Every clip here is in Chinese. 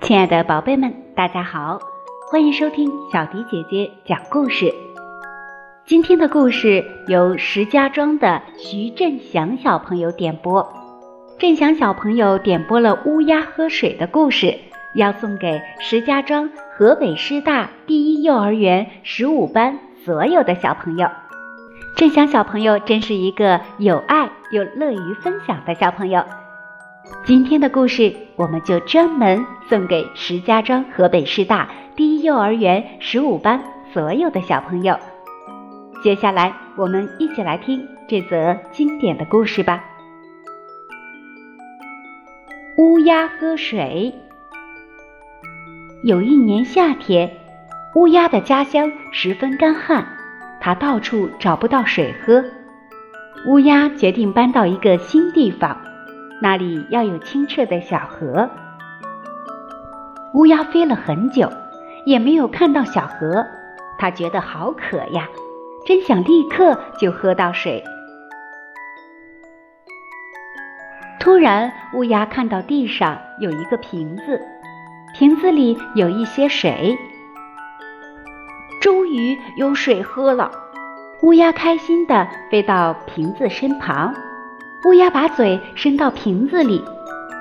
亲爱的宝贝们，大家好，欢迎收听小迪姐姐讲故事。今天的故事由石家庄的徐振祥小朋友点播。振祥小朋友点播了乌鸦喝水的故事，要送给石家庄河北师大第一幼儿园十五班所有的小朋友。振祥小朋友真是一个有爱又乐于分享的小朋友。今天的故事，我们就专门送给石家庄河北师大第一幼儿园十五班所有的小朋友。接下来，我们一起来听这则经典的故事吧。乌鸦喝水。有一年夏天，乌鸦的家乡十分干旱，它到处找不到水喝。乌鸦决定搬到一个新地方。那里要有清澈的小河。乌鸦飞了很久，也没有看到小河，它觉得好渴呀，真想立刻就喝到水。突然，乌鸦看到地上有一个瓶子，瓶子里有一些水，终于有水喝了。乌鸦开心地飞到瓶子身旁。乌鸦把嘴伸到瓶子里，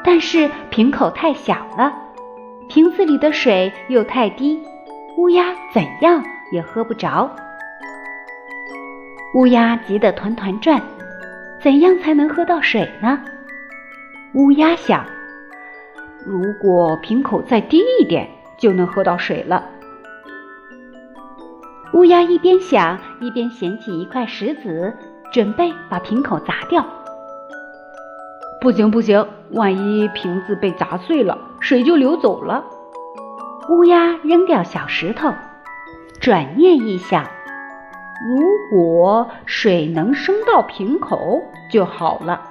但是瓶口太小了，瓶子里的水又太低，乌鸦怎样也喝不着。乌鸦急得团团转，怎样才能喝到水呢？乌鸦想，如果瓶口再低一点，就能喝到水了。乌鸦一边想，一边捡起一块石子，准备把瓶口砸掉。不行不行，万一瓶子被砸碎了，水就流走了。乌鸦扔掉小石头，转念一想，如果水能升到瓶口就好了。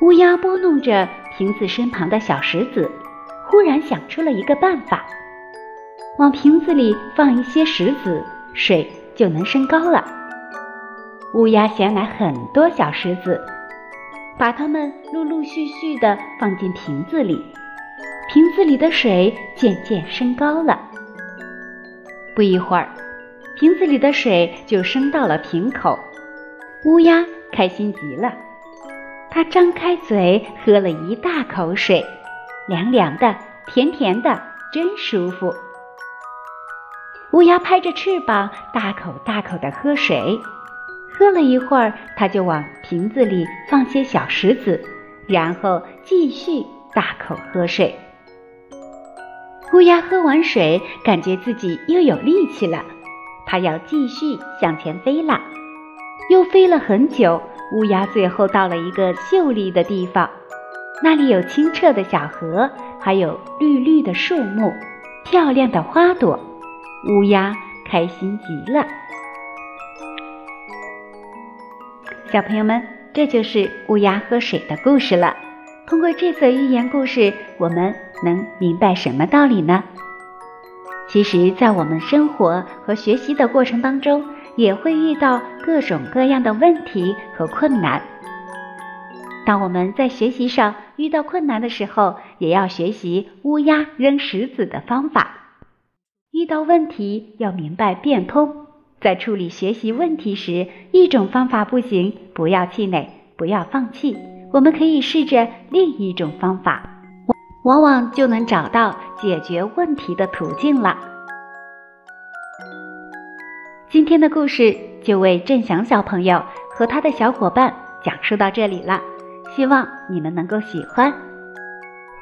乌鸦拨弄着瓶子身旁的小石子，忽然想出了一个办法：往瓶子里放一些石子，水就能升高了。乌鸦衔来很多小石子。把它们陆陆续续地放进瓶子里，瓶子里的水渐渐升高了。不一会儿，瓶子里的水就升到了瓶口。乌鸦开心极了，它张开嘴喝了一大口水，凉凉的，甜甜的，真舒服。乌鸦拍着翅膀，大口大口地喝水。喝了一会儿，他就往瓶子里放些小石子，然后继续大口喝水。乌鸦喝完水，感觉自己又有力气了，它要继续向前飞了。又飞了很久，乌鸦最后到了一个秀丽的地方，那里有清澈的小河，还有绿绿的树木，漂亮的花朵。乌鸦开心极了。小朋友们，这就是乌鸦喝水的故事了。通过这则寓言故事，我们能明白什么道理呢？其实，在我们生活和学习的过程当中，也会遇到各种各样的问题和困难。当我们在学习上遇到困难的时候，也要学习乌鸦扔石子的方法。遇到问题要明白变通。在处理学习问题时，一种方法不行，不要气馁，不要放弃。我们可以试着另一种方法，往往就能找到解决问题的途径了。今天的故事就为振祥小朋友和他的小伙伴讲述到这里了，希望你们能够喜欢。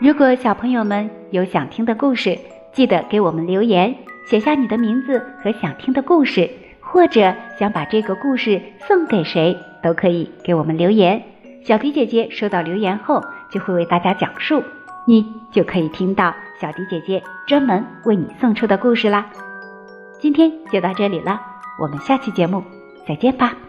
如果小朋友们有想听的故事，记得给我们留言，写下你的名字和想听的故事。或者想把这个故事送给谁，都可以给我们留言。小迪姐姐收到留言后，就会为大家讲述，你就可以听到小迪姐姐专门为你送出的故事啦。今天就到这里了，我们下期节目再见吧。